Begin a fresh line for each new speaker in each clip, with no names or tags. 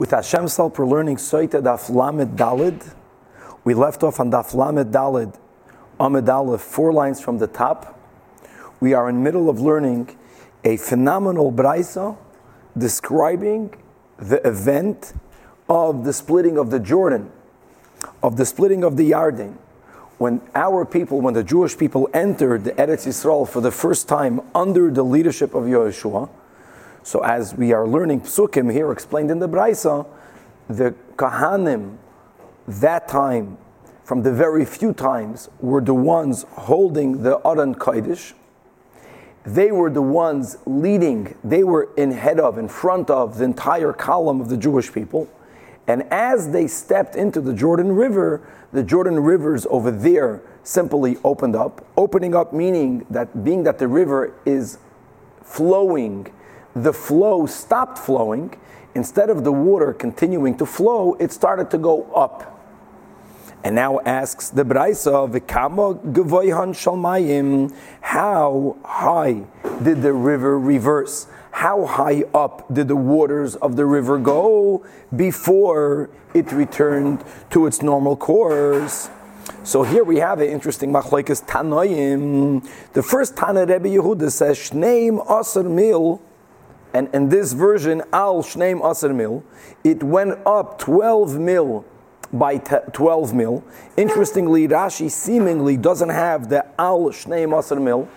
With Hashem's help, we're learning Soita Daf Lamed Dalid. We left off on Daf Lamed Dalid, Amid Aleph, four lines from the top. We are in the middle of learning a phenomenal Braisa describing the event of the splitting of the Jordan, of the splitting of the Yarden. When our people, when the Jewish people entered the Eretz Yisrael for the first time under the leadership of Yeshua, so as we are learning psukim here explained in the Braisa, the Kahanim that time, from the very few times, were the ones holding the Aron Kodesh. They were the ones leading, they were in head of, in front of the entire column of the Jewish people. And as they stepped into the Jordan River, the Jordan rivers over there simply opened up. Opening up meaning that being that the river is flowing the flow stopped flowing. Instead of the water continuing to flow, it started to go up. And now asks the Braisa, Vikama Gavoihan Shalmayim, how high did the river reverse? How high up did the waters of the river go before it returned to its normal course? So here we have an interesting machlekes Tanoim. The first Tana Rebbe Yehuda says, Shneim Asar Mil and in this version, al shneim aser mil, it went up 12 mil by 12 mil. Interestingly, Rashi seemingly doesn't have the al shneim aser mil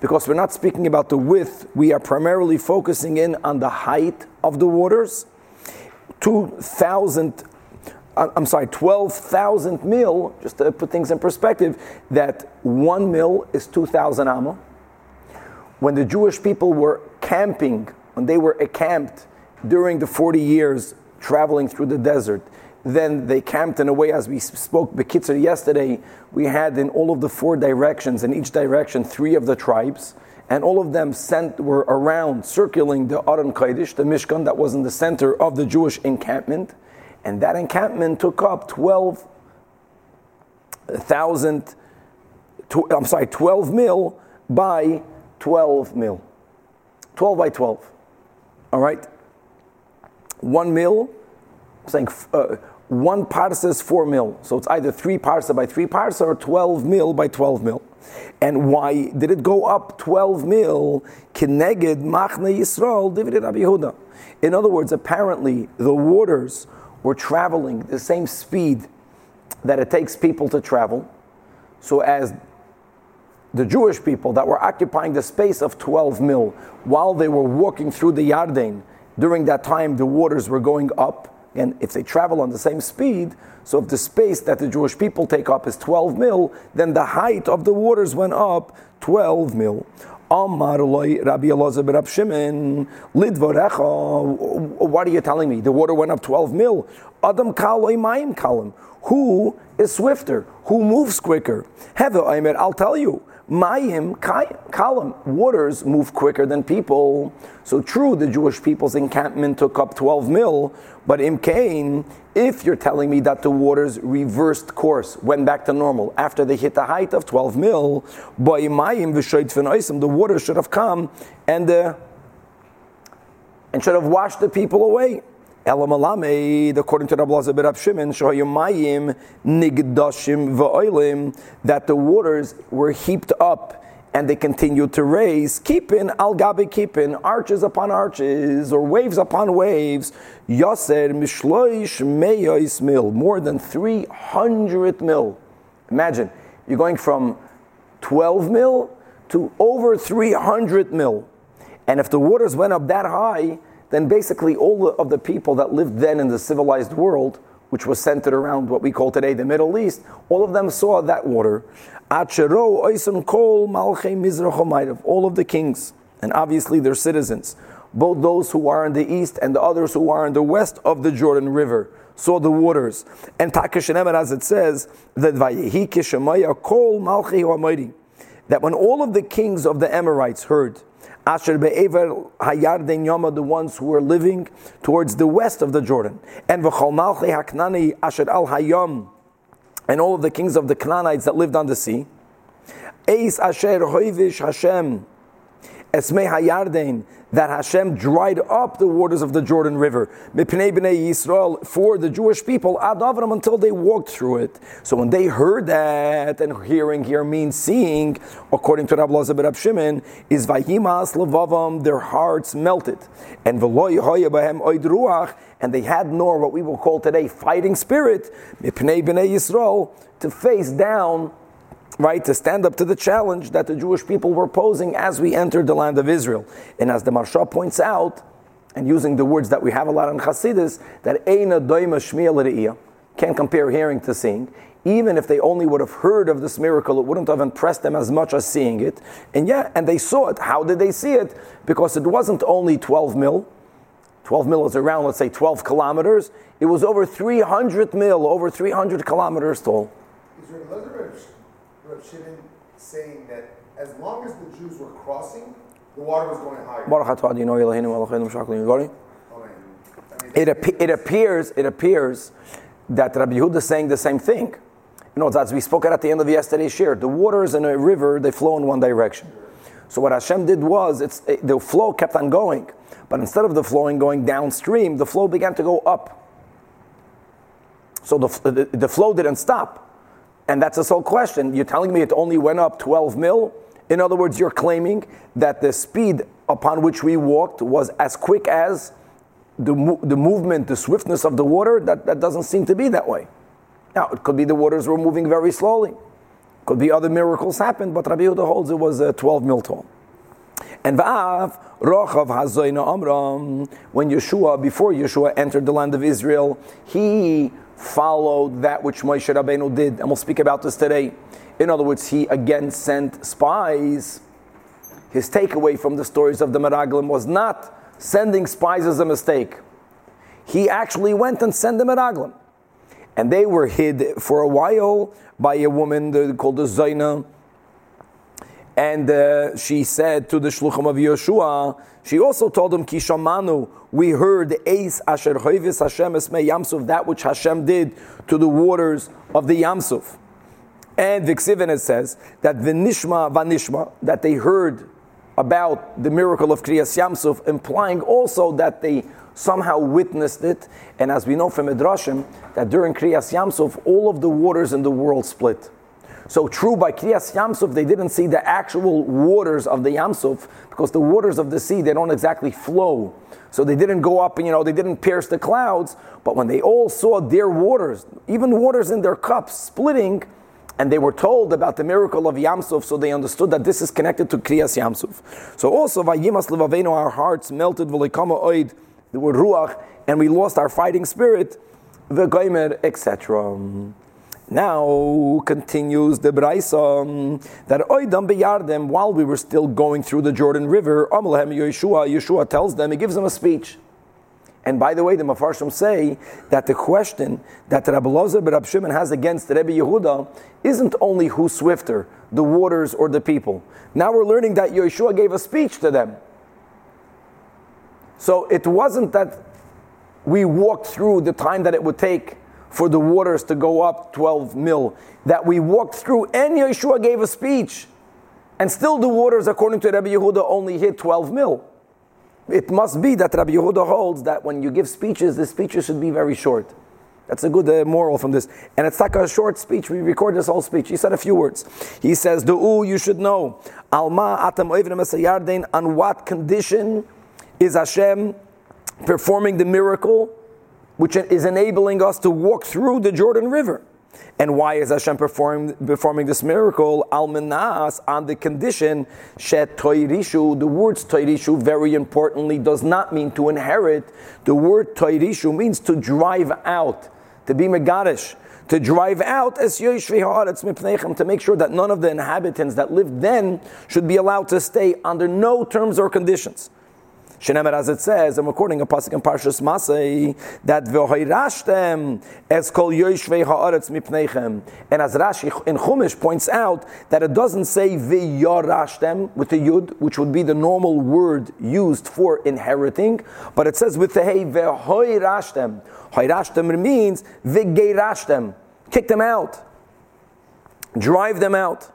because we're not speaking about the width. We are primarily focusing in on the height of the waters. 2,000 uh, I'm sorry, 12,000 mil, just to put things in perspective, that one mil is 2,000 amma. When the Jewish people were camping when they were encamped during the 40 years traveling through the desert, then they camped in a way, as we spoke Bekitzer yesterday, we had in all of the four directions, in each direction, three of the tribes, and all of them sent were around, circling the Aron Kodesh, the Mishkan that was in the center of the Jewish encampment, and that encampment took up 12,000, I'm sorry, 12 mil by 12 mil. 12 by 12. All right? One mil, I'm saying uh, one parsa is four mil. So it's either three parsa by three parsa or 12 mil by 12 mil. And why did it go up 12 mil? Kineged Machne Yisrael divided. In other words, apparently the waters were traveling the same speed that it takes people to travel. So as the Jewish people that were occupying the space of 12 mil while they were walking through the Yarden. During that time, the waters were going up. And if they travel on the same speed, so if the space that the Jewish people take up is 12 mil, then the height of the waters went up 12 mil. Amar Rabbi Elazar Shimon, what are you telling me? The water went up 12 mil. Adam Kaloi Mayim Kalim. Who is swifter? Who moves quicker? Heather Aimer, I'll tell you. Mayim column waters move quicker than people. So true, the Jewish people's encampment took up 12 mil, but in Cain, if you're telling me that the waters reversed course, went back to normal after they hit the height of 12 mil, by Mayim the water should have come and uh, and should have washed the people away. Elamalamed, according to Rabbi Lazar Berab Shimon, Shohayamayim Nigdashim Va'olim, that the waters were heaped up and they continued to raise, keeping al gabe keeping arches upon arches or waves upon waves. Yaser mishloish meyos mil, more than 300 mil. Imagine, you're going from 12 mil to over 300 mil. And if the waters went up that high, then basically all of the people that lived then in the civilized world, which was centered around what we call today the Middle East, all of them saw that water. All of the kings, and obviously their citizens, both those who are in the east and the others who are in the west of the Jordan River, saw the waters. And Takashanemer, as it says, that that when all of the kings of the Amorites heard Asher be'ever hayarden yama, the ones who were living towards the west of the Jordan. And v'chol malchei haknani asher al hayam, and all of the kings of the Canaanites that lived on the sea. Eis asher hoivish Hashem, esmei hayarden, that Hashem dried up the waters of the Jordan River Yisrael for the Jewish people ad Avram until they walked through it. So when they heard that, and hearing here means seeing, according to Rabbi Lazar Rab Shimon, is vayimas levavam, their hearts melted, and v'loy oid ruach, and they had nor what we will call today fighting spirit mipnei bnei Yisrael to face down right, to stand up to the challenge that the Jewish people were posing as we entered the land of Israel. And as the Maharsha points out, and using the words that we have a lot in Chassidus, that Eina Doima Shmiel can't compare hearing to seeing. Even if they only would have heard of this miracle, it wouldn't have impressed them as much as seeing it. And yeah, and they saw it. How did they see it? Because it wasn't only 12 mil. 12 mil is around, let's say, 12 kilometers. It was over 300 mil, over 300 kilometers tall.
Rav Shimon saying that as long as the Jews were crossing, the water was going higher.
It, it appears, it appears that Rabbi Yehuda is saying the same thing. You know, as we spoke at the end of yesterday's share, the waters in a river, they flow in one direction. So what Hashem did was, it's, it, the flow kept on going. But instead of the flowing going downstream, the flow began to go up. So the, the, the flow didn't stop. And that's the sole question. You're telling me it only went up 12 mil? In other words, you're claiming that the speed upon which we walked was as quick as the, the movement, the swiftness of the water. That, that doesn't seem to be that way. Now, it could be the waters were moving very slowly. Could be other miracles happened, but Rabbi Yehuda holds it was uh, 12 mil tall. And Va'av, Rochav Hazoina Amram, when Yeshua, before Yeshua entered the land of Israel, he followed that which Moshe Rabbeinu did, and we'll speak about this today. In other words, he again sent spies. His takeaway from the stories of the Meraglim was not sending spies as a mistake. He actually went and sent the Meraglim. And they were hid for a while by a woman called the Zaina. And uh, she said to the Shluchim of Yeshua, she also told him, Kishamanu, we heard Eis Asher Hoivis Hashem Esmei Yamsuf, that which Hashem did to the waters of the Yamsuf. And Viksiven says that Vinishma Vanishma, that they heard about the miracle of Kriyas Yamsuf, implying also that they somehow witnessed it. And as we know from Midrashim, that during Kriyas Yamsuf, all of the waters in the world split. So true by Kriyas Yamsuf, they didn't see the actual waters of the Yamsuf because the waters of the sea, they don't exactly flow. So they didn't go up and, you know, they didn't pierce the clouds. But when they all saw their waters, even waters in their cups splitting, and they were told about the miracle of Yamsuf, so they understood that this is connected to Kriyas Yamsuf. So also, Vayimas Levavenu, our hearts melted, Volikama Oid, the word Ruach, and we lost our fighting spirit, Vegoimer, etc. Now continues the Braisa that Oidam beyardem while we were still going through the Jordan River, Amalehem Yeshua, Yeshua tells them, he gives them a speech. And by the way, the Mafarshim say that the question that Rabbi Rab Shimon has against Rebbe Yehuda isn't only who's swifter, the waters or the people. Now we're learning that Yeshua gave a speech to them. So it wasn't that we walked through the time that it would take for the waters to go up 12 mil that we walked through, and Yeshua gave a speech, and still the waters, according to Rabbi Yehuda, only hit 12 mil. It must be that Rabbi Yehuda holds that when you give speeches, the speeches should be very short. That's a good uh, moral from this. And it's like a short speech. We record this whole speech. He said a few words. He says, Du'u, you should know. Alma atam oivim on what condition is Hashem performing the miracle? Which is enabling us to walk through the Jordan River. And why is Hashem performing, performing this miracle? Almanas on the condition shet toirishu. The word toirishu, very importantly, does not mean to inherit. The word toirishu means to drive out, to be megadish, to drive out as to make sure that none of the inhabitants that lived then should be allowed to stay under no terms or conditions. Shenemer, as it says, I'm recording a pasuk in Parshas Masay that v'hoirashtem es kol yoishvei haaretz mipneichem. And as Rashi in Chumash points out that it doesn't say v'yorashtem with the yud, which would be the normal word used for inheriting, but it says with the hey v'hoirashtem. Hoirashtem means v'geirashtem, kick them out, drive them out.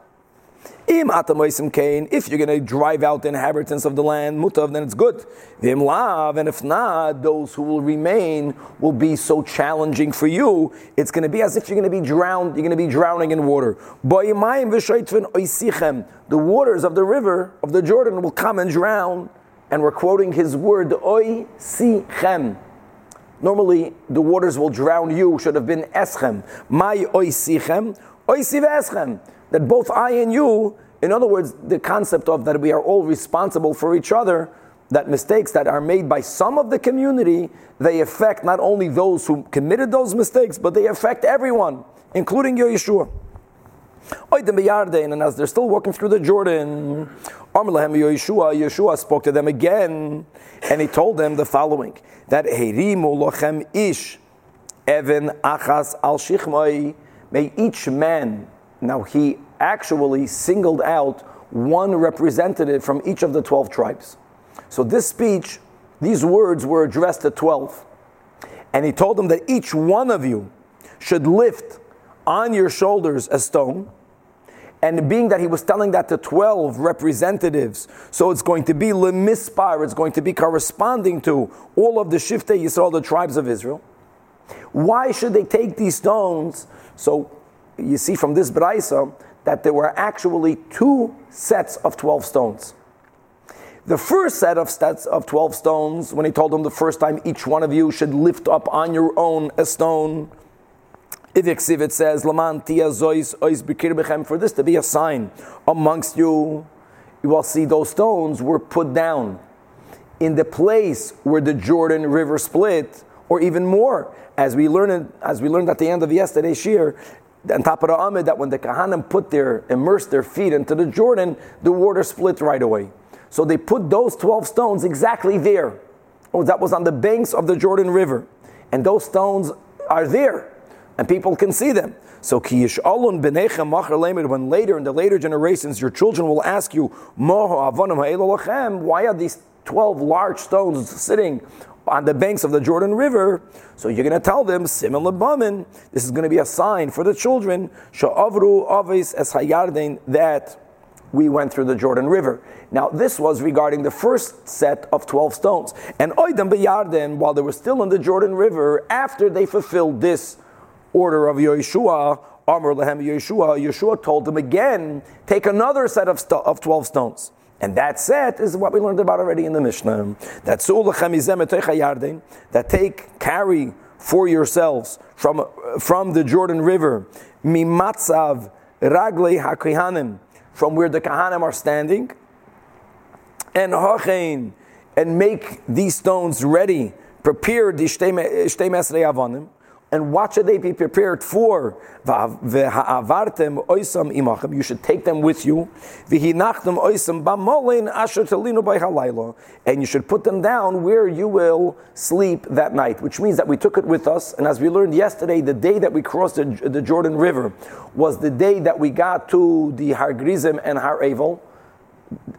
Im atamoisim kain, if you're going to drive out the inhabitants of the land, mutav, then it's good. Vim lav, and if not, those who will remain will be so challenging for you. It's going to be as if you're going to be drowned. You're going to be drowning in water. The waters of the river of the Jordan will come and drown. And we're quoting his word, oy sichem. Normally, the waters will drown you. Should have been eschem. My oy sichem, that both I and you, in other words, the concept of that we are all responsible for each other, that mistakes that are made by some of the community, they affect not only those who committed those mistakes, but they affect everyone, including your Yeshua. And as they're still walking through the Jordan, Yeshua, Yeshua spoke to them again, and he told them the following: that lochem ish even achas al May each man now he actually singled out one representative from each of the 12 tribes. So this speech, these words were addressed to 12. And he told them that each one of you should lift on your shoulders a stone. And being that he was telling that to 12 representatives, so it's going to be lemispar, it's going to be corresponding to all of the Shiftei Yisrael, the tribes of Israel. Why should they take these stones? So you see from this Braisa that there were actually two sets of 12 stones. The first set of sets of 12 stones, when he told them the first time, each one of you should lift up on your own a stone. Iviksiv, it says, for this to be a sign amongst you. You will see those stones were put down in the place where the Jordan River split, or even more, as we learned, as we learned at the end of yesterday's shir, on top of the Amid that when the Kahanim put their, immersed their feet into the Jordan, the water split right away. So they put those 12 stones exactly there. Oh, that was on the banks of the Jordan River. And those stones are there. And people can see them. So when later in the later generations your children will ask you, why are these 12 large stones sitting on the banks of the Jordan River. So you're going to tell them, Simon Labamin, this is going to be a sign for the children, Sha'avru Aves Es Hayarden, that we went through the Jordan River. Now, this was regarding the first set of 12 stones. And Oidam Beyarden, while they were still in the Jordan River, after they fulfilled this order of Yeshua, Amr Lehem Yeshua, Yeshua told them again, take another set of, st- of 12 stones. And that set is what we learned about already in the Mishnah. That that take, carry for yourselves from, from the Jordan River, mimatzav ragle hakihanim, from where the kahanim are standing, and hochein, and make these stones ready, prepare the shtei avonim, and what should they be prepared for? You should take them with you. And you should put them down where you will sleep that night, which means that we took it with us. And as we learned yesterday, the day that we crossed the, the Jordan River was the day that we got to the Har Grizim and Har Evel,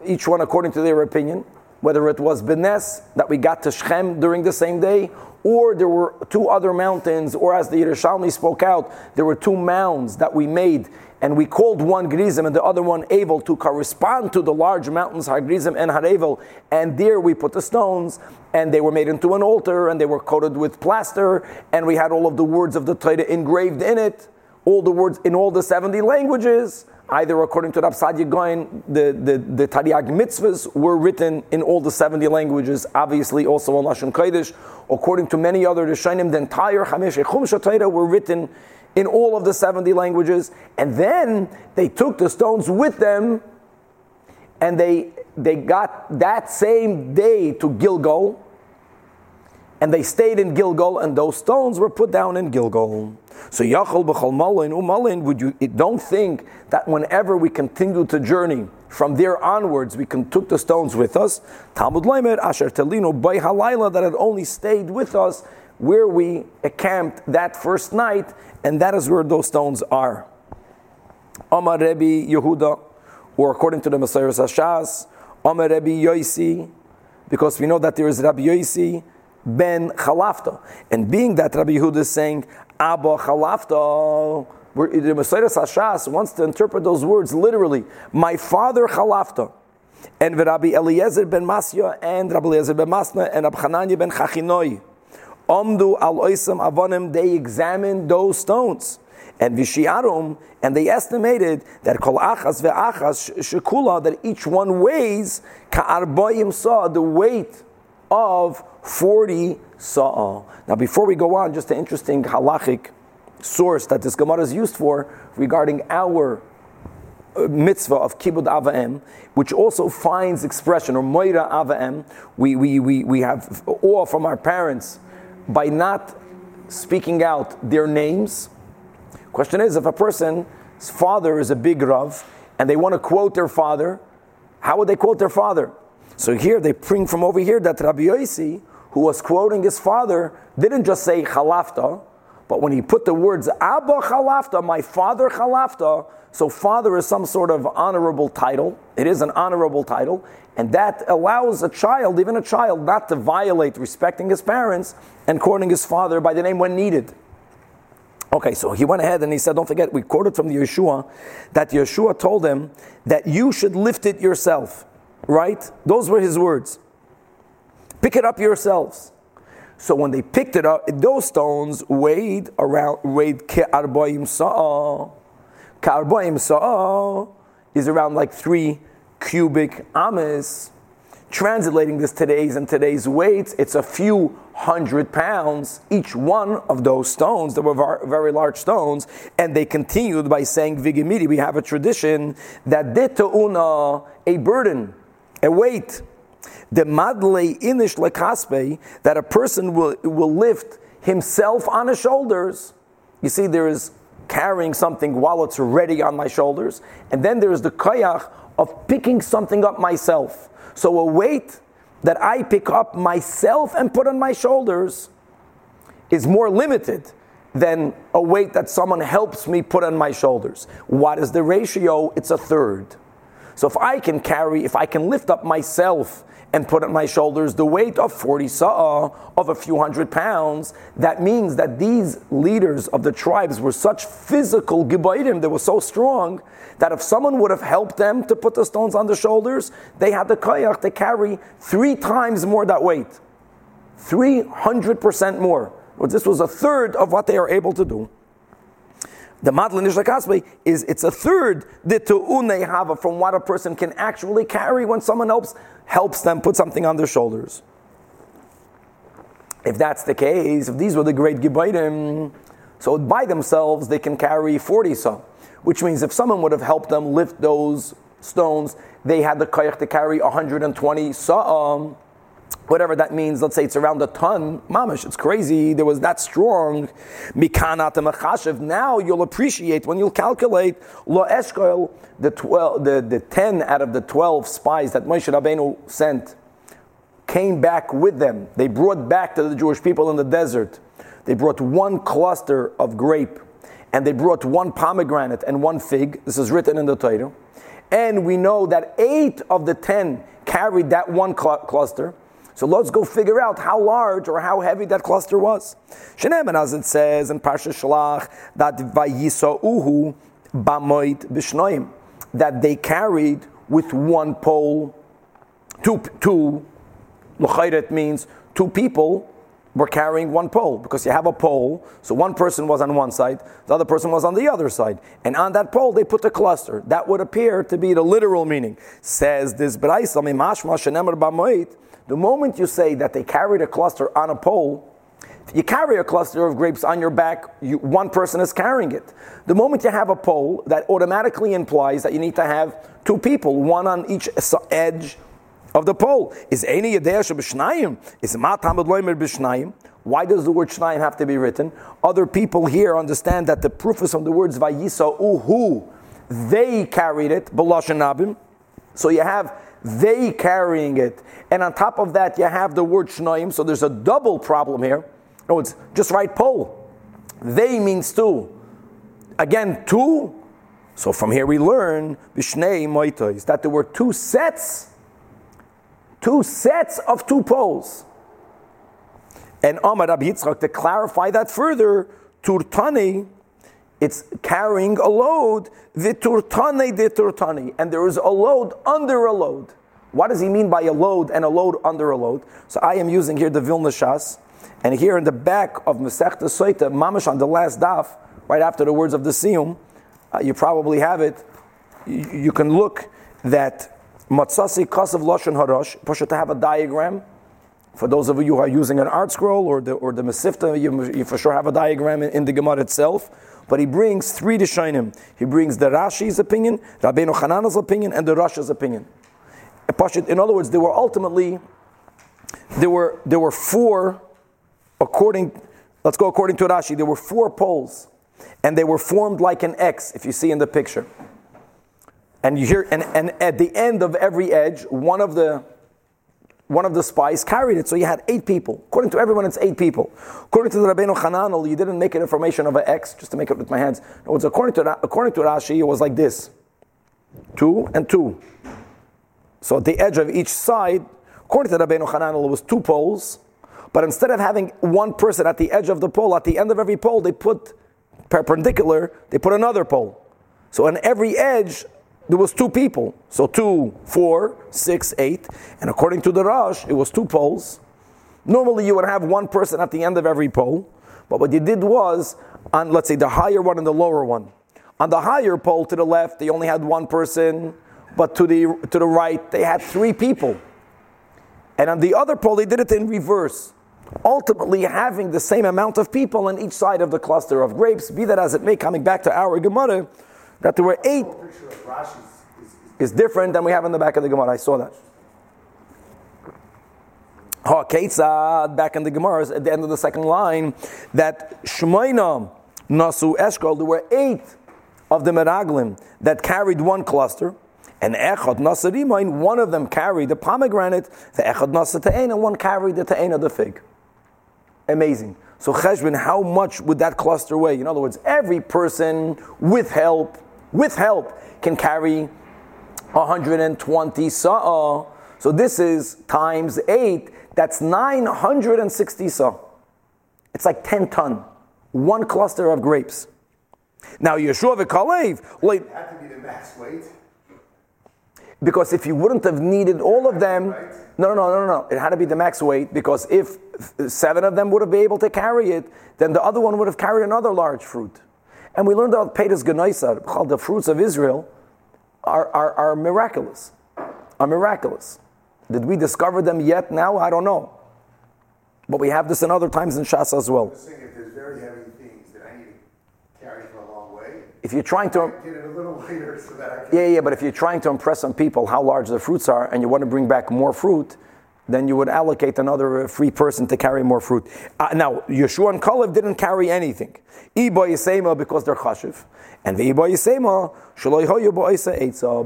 each one according to their opinion whether it was Benes that we got to Shechem during the same day, or there were two other mountains, or as the Yerushalmi spoke out, there were two mounds that we made, and we called one Grizim and the other one Avel to correspond to the large mountains, Har Grizim and Har and there we put the stones, and they were made into an altar, and they were coated with plaster, and we had all of the words of the Torah engraved in it, all the words in all the 70 languages, either according to Rab Sadia Goin, the, the, the Tariag mitzvahs were written in all the 70 languages, obviously also on Lashon Kodesh. According to many other Rishonim, the entire Chamesh Chum Torah were written in all of the 70 languages. And then they took the stones with them and they, they got that same day to Gilgal and they stayed in Gilgal, and those stones were put down in Gilgal. So Yachol b'chol malin umalin. Would you don't think that whenever we continue to journey from there onwards, we can took the stones with us? Talmud Leimer asher telino by halayla that had only stayed with us where we camped that first night, and that is where those stones are. Amar Rebbe Yehuda, or according to the Mesoras Hashas, Amar Rebbe Yoisi, because we know that there is Rabbi Yoisi ben Chalafta. And being that Rabbi Yehuda is saying, Abba Chalafta, the Mesoras Hashas wants to interpret those words literally. My father Chalafta, and Rabbi Eliezer ben Masya, and Rabbi Eliezer ben Masna, and Rabbi Hananya ben Chachinoi. Omdu al oisam avonim, they examined those stones. And vishiarum, and they estimated that kol achas ve'achas shekula, that each one weighs ka'arboyim sa'ah, the weight of 40 Now before we go on, just an interesting halachic source that this Gemara is used for regarding our uh, mitzvah of kibud avaim, which also finds expression, or moira avaim. We, we, we, we have awe from our parents by not speaking out their names. Question is, if a person's father is a big Rav and they want to quote their father, how would they quote their father? So here they bring from over here that Rabbi Yossi, who was quoting his father, didn't just say chalafta, but when he put the words Abba chalafta, my father chalafta, so father is some sort of honorable title. It is an honorable title, and that allows a child, even a child, not to violate respecting his parents and quoting his father by the name when needed. Okay, so he went ahead and he said, Don't forget, we quoted from the Yeshua that Yeshua told him that you should lift it yourself. Right? Those were his words. Pick it up yourselves. So when they picked it up, those stones weighed around weighed ke'arboim sa'a. Ke'arboim sa'a is around like three cubic ames. Translating this today's and today's weights, it's a few hundred pounds each one of those stones. They were very large stones, and they continued by saying vigimidi. We have a tradition that una a burden, a weight, the madle inish lekaspe that a person will will lift himself on his shoulders. You see, there is carrying something while it's ready on my shoulders, and then there is the koyach of picking something up myself. So a weight that I pick up myself and put on my shoulders is more limited than a weight that someone helps me put on my shoulders. What is the ratio? It's a third. So if I can carry, if I can lift up myself and put on my shoulders the weight of 40 sa'ah, of a few hundred pounds, that means that these leaders of the tribes were such physical gibayim, they were so strong, that if someone would have helped them to put the stones on the shoulders, they had the koyach to carry three times more that weight. 300% more. This was a third of what they are able to do. The Madlin Nishlakasbe is it's a third the tu'une hava from what a person can actually carry when someone helps helps them put something on their shoulders. If that's the case, if these were the great Gibaitim, so by themselves they can carry 40 some, which means if someone would have helped them lift those stones, they had the koyach to carry 120 sa'am whatever that means, let's say it's around a ton, mamish, it's crazy, there was that strong, mikanat machashev, now you'll appreciate, when you'll calculate, lo eshkoil, the, 12, the, the 10 out of the 12 spies that Moshe Rabbeinu sent, came back with them. They brought back to the Jewish people in the desert, they brought one cluster of grape, and they brought one pomegranate and one fig, this is written in the Torah, and we know that eight of the ten carried that one cl- cluster, so let's go figure out how large or how heavy that cluster was. Shenem, as it says in Parsha Shalach, that uhu bamoid b'shnoim, that they carried with one pole, two, two, l'chayret means two people were carrying one pole because you have a pole. So one person was on one side, the other person was on the other side. And on that pole, they put the cluster. That would appear to be the literal meaning. Says this the moment you say that they carried a cluster on a pole, you carry a cluster of grapes on your back, you, one person is carrying it. The moment you have a pole, that automatically implies that you need to have two people, one on each edge of the pole. Is any b'shnayim? Is matamad loimer b'shnayim? Why does the word shnayim have to be written? Other people here understand that the proof is from the words vayisa uhu. They carried it, b'loshen So you have they carrying it. And on top of that, you have the word shnoim, so there's a double problem here. No, it's just right pole. They means two. Again, two. So from here we learn bishnei moitais that there were two sets, two sets of two poles. And Amar Rabbi Yitzchak to clarify that further, turtani It's carrying a load, viturtane viturtane, and there is a load under a load. What does he mean by a load and a load under a load? So I am using here the Vilna Shas, and here in the back of Masechta Soita, Mamash on the last daf, right after the words of the Siyum, uh, you probably have it. You, you can look that Matzasi Kasav Lashon Harosh, push it to have a diagram. For those of you who are using an ArtScroll or the, or the Mesivta, you, you for sure have a diagram in, in the Gemara itself. But he brings three to Rishonim. He brings the Rashi's opinion, Rabbeinu Hananel's opinion, and the Rosh's opinion. In other words, there were ultimately there were there were four, according let's go according to Rashi, there were four poles, and they were formed like an X, if you see in the picture. And you hear and, and at the end of every edge, one of the one of the spies carried it. So you had eight people. According to everyone, it's eight people. According to the Rabbeinu Hananel, you didn't make an information of an X just to make it with my hands. No, it's according to according to Rashi, it was like this: two and two. So at the edge of each side, according to Rabbeinu Hananel, it was two poles. But instead of having one person at the edge of the pole, at the end of every pole, they put perpendicular, they put another pole. So on every edge, there was two people. So two, four, six, eight. And according to the Rosh, it was two poles. Normally you would have one person at the end of every pole. But what you did was, on let's say the higher one and the lower one. On the higher pole to the left, they only had one person, but to the to the right, they had three people. And on the other pole, they did it in reverse. Ultimately, having the same amount of people on each side of the cluster of grapes, be that as it may, coming back to our Gemara, that there were eight is different than we have in the back of the Gemara. I saw that. Ha back in the Gemara, at the end of the second line, that Shemaina Nasu Eshkol, there were eight of the Meraglim that carried one cluster, and Echad Nasarimain, one of them carried the pomegranate, the Echad Nasatayin, and one carried the Ta'in of the fig. Amazing. So Cheshbin, how much would that cluster weigh? In other words, every person with help with help can carry 120 sa'ah. So this is times 8, that's 960 sa'ah. It's like 10 ton, one cluster of grapes. Now Yeshua v'kalev,
like, it had to be the max weight.
Because if you wouldn't have needed all of them, no, no, no, no, no. It had to be the max weight because if seven of them would have been able to carry it, then the other one would have carried another large fruit. And we learned about Petas Ganaisa, the fruits of Israel are, are, are miraculous. Are miraculous. Did we discover them yet now? I don't know. But we have this in other times in Shas as well.
if there's very heavy things that I need to carry for a long way,
if you're trying to
get it a little later so that I can.
Yeah, yeah, but if you're trying to impress on people how large the fruits are and you want to bring back more fruit, then you would allocate another uh, free person to carry more fruit. Uh, now, Yeshua and Kalev didn't carry anything. Iba Yisema because they're chashiv. And the Iba Yisema,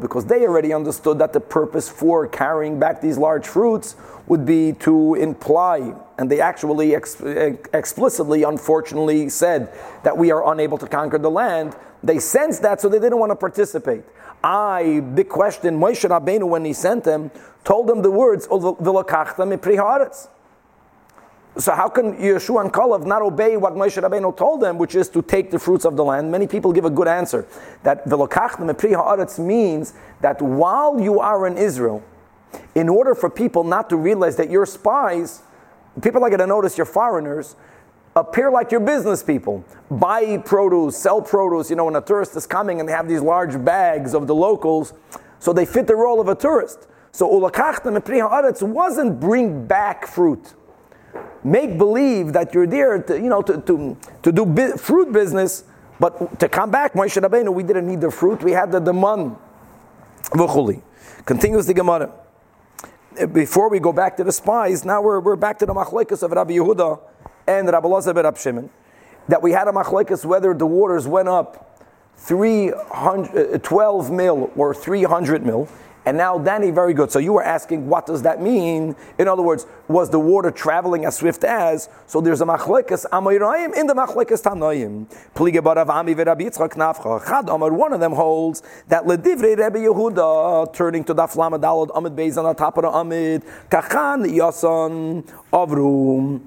because they already understood that the purpose for carrying back these large fruits would be to imply, and they actually ex- explicitly, unfortunately, said that we are unable to conquer the land. They sensed that, so they didn't want to participate. I, big question, Moshe Rabbeinu, when he sent them, told them the words, so how can Yeshua and Kalev not obey what Moshe Rabbeinu told them, which is to take the fruits of the land? Many people give a good answer. That epri haaretz means that while you are in Israel, in order for people not to realize that you're spies, people are going to notice you're foreigners, appear like you're business people. Buy produce, sell produce. You know, when a tourist is coming and they have these large bags of the locals, so they fit the role of a tourist. So ulakachtem haaretz wasn't bring back fruit. Make believe that you're there to, you know, to, to, to do bi- fruit business, but to come back, Moshe Rabbeinu, we didn't need the fruit, we had the demand. Continues the Gemara. Before we go back to the spies, now we're, we're back to the machlekes of Rabbi Yehuda and Rabbi ben Shimon, that we had a machlekes whether the waters went up 300, uh, 12 mil or 300 mil. And now, Danny, very good. So you were asking, what does that mean? In other words, was the water traveling as swift as? So there's a machlekes amoyrayim in the machlekes tanoim. Plige barav ami v'Rabbi Yitzchak nafcha. Chad Amar, one of them holds that ledivrei Rebbe Yehuda, turning to the Flamadalad Amid Beis on the top of the Amid, kachan yason avrum.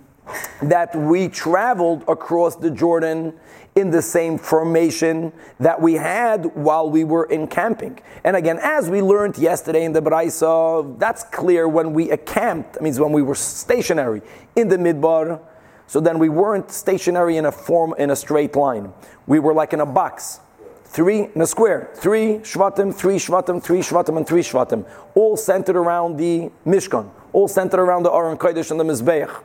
That we traveled across the Jordan in the same formation that we had while we were encamping. And again, as we learned yesterday in the Braisa, that's clear when we encamped, means when we were stationary in the Midbar. So then we weren't stationary in a form in a straight line. We were like in a box. Three in a square. Three Shvatim, three Shvatim, three Shvatim, and three Shvatim. All centered around the Mishkan. All centered around the Aron Kodesh and the Mizbeach.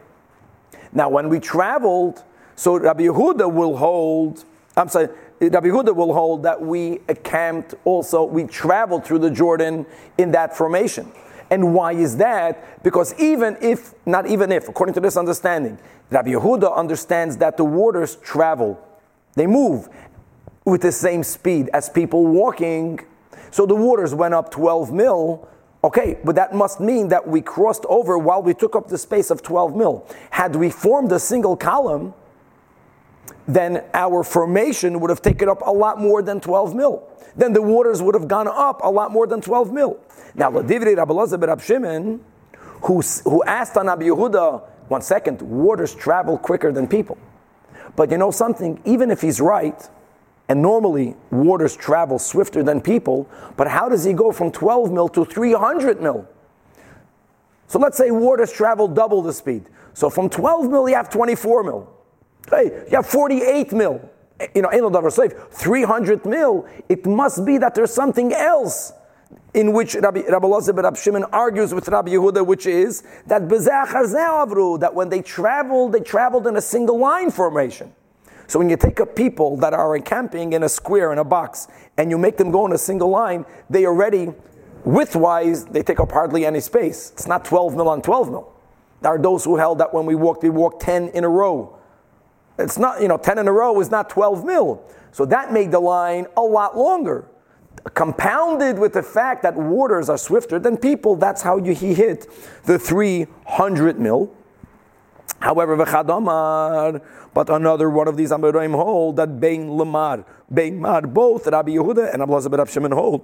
Now, when we traveled, so Rabbi Yehuda will hold, I'm sorry, Rabbi Yehuda will hold that we camped also, we traveled through the Jordan in that formation. And why is that? Because even if, not even if, according to this understanding, Rabbi Yehuda understands that the waters travel, they move with the same speed as people walking. So the waters went up 12 mil Okay, but that must mean that we crossed over while we took up the space of 12 mil. Had we formed a single column, then our formation would have taken up a lot more than 12 mil. Then the waters would have gone up a lot more than 12 mil. Now, Ladivri Rabbalazar ben Shimon, who, who asked on Abi Yehuda, one second, waters travel quicker than people. But you know something, even if he's right, and normally waters travel swifter than people, but how does he go from 12 mil to 300 mil? So let's say waters travel double the speed. So from 12 mil, you have 24 mil. Hey, you have 48 mil. You know, Enel Davar Slave, 300 mil. It must be that there's something else in which Rabbi, Rabbi Loza ben Shimon argues with Rabbi Yehuda, which is that that when they traveled, they traveled in a single line formation. So when you take up people that are encamping in a square, in a box, and you make them go in a single line, they already, widthwise, they take up hardly any space. It's not 12 mil on 12 mil. There are those who held that when we walked, we walked 10 in a row. It's not, you know, 10 in a row is not 12 mil. So that made the line a lot longer. Compounded with the fact that waters are swifter than people, that's how you, he hit the 300 mil. However, v'chadamar, but another one of these Amoraim hold that Bein Lamar, Bein Mar, both Rabbi Yehuda and Abelazar ben Shimon hold.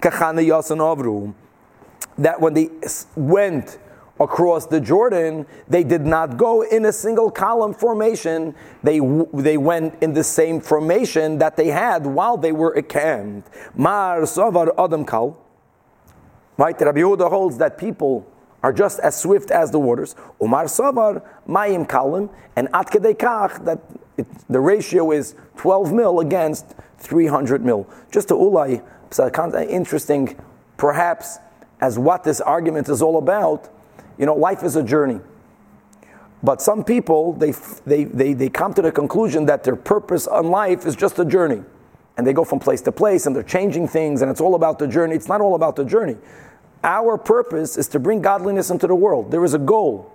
Kachana Yasan Avru, that when they went across the Jordan, they did not go in a single column formation. They, they went in the same formation that they had while they were encamped. Mar Savar Adam Kal. Right? Rabbi Yehuda holds that people are just as swift as the waters. Umar Savar, Mayim Kalim, and At Kach, that it, the ratio is 12 mil against 300 mil. Just to Ulay, uh, interesting, perhaps, as what this argument is all about. You know, life is a journey. But some people, they, they, they, they come to the conclusion that their purpose on life is just a journey. And they go from place to place and they're changing things and it's all about the journey. It's not all about the journey. Our purpose is to bring godliness into the world. There is a goal.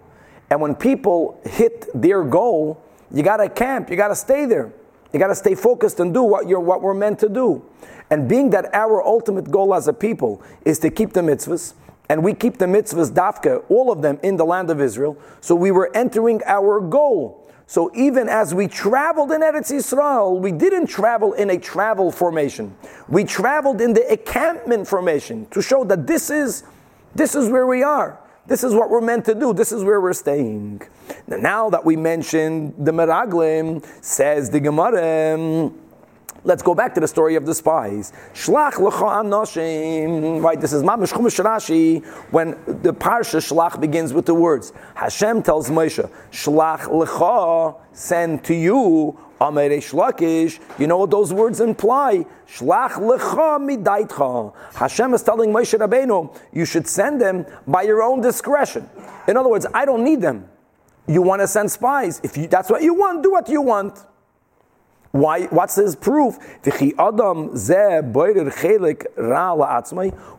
And when people hit their goal, you got to camp, you got to stay there. You got to stay focused and do what, you're, what we're meant to do. And being that our ultimate goal as a people is to keep the mitzvahs, and we keep the mitzvahs, dafka, all of them in the land of Israel, so we were entering our goal. So even as we traveled in Eretz Yisrael, we didn't travel in a travel formation. We traveled in the encampment formation to show that this is, this is where we are. This is what we're meant to do. This is where we're staying. Now that we mentioned the Meraglim, says the Gemara, Let's go back to the story of the spies. Shlach l'cha anoshim. Right, this is Mamish Chumash Rashi when the parsha Shlach begins with the words Hashem tells Moshe, Shlach l'cha, send to you Amar Reish Lakish, you know what those words imply? Shlach lecha midaitcha. Hashem is telling Moshe Rabbeinu, you should send them by your own discretion. In other words, I don't need them. You want to send spies. If you, that's what you want, do what you want. Why, what's his proof?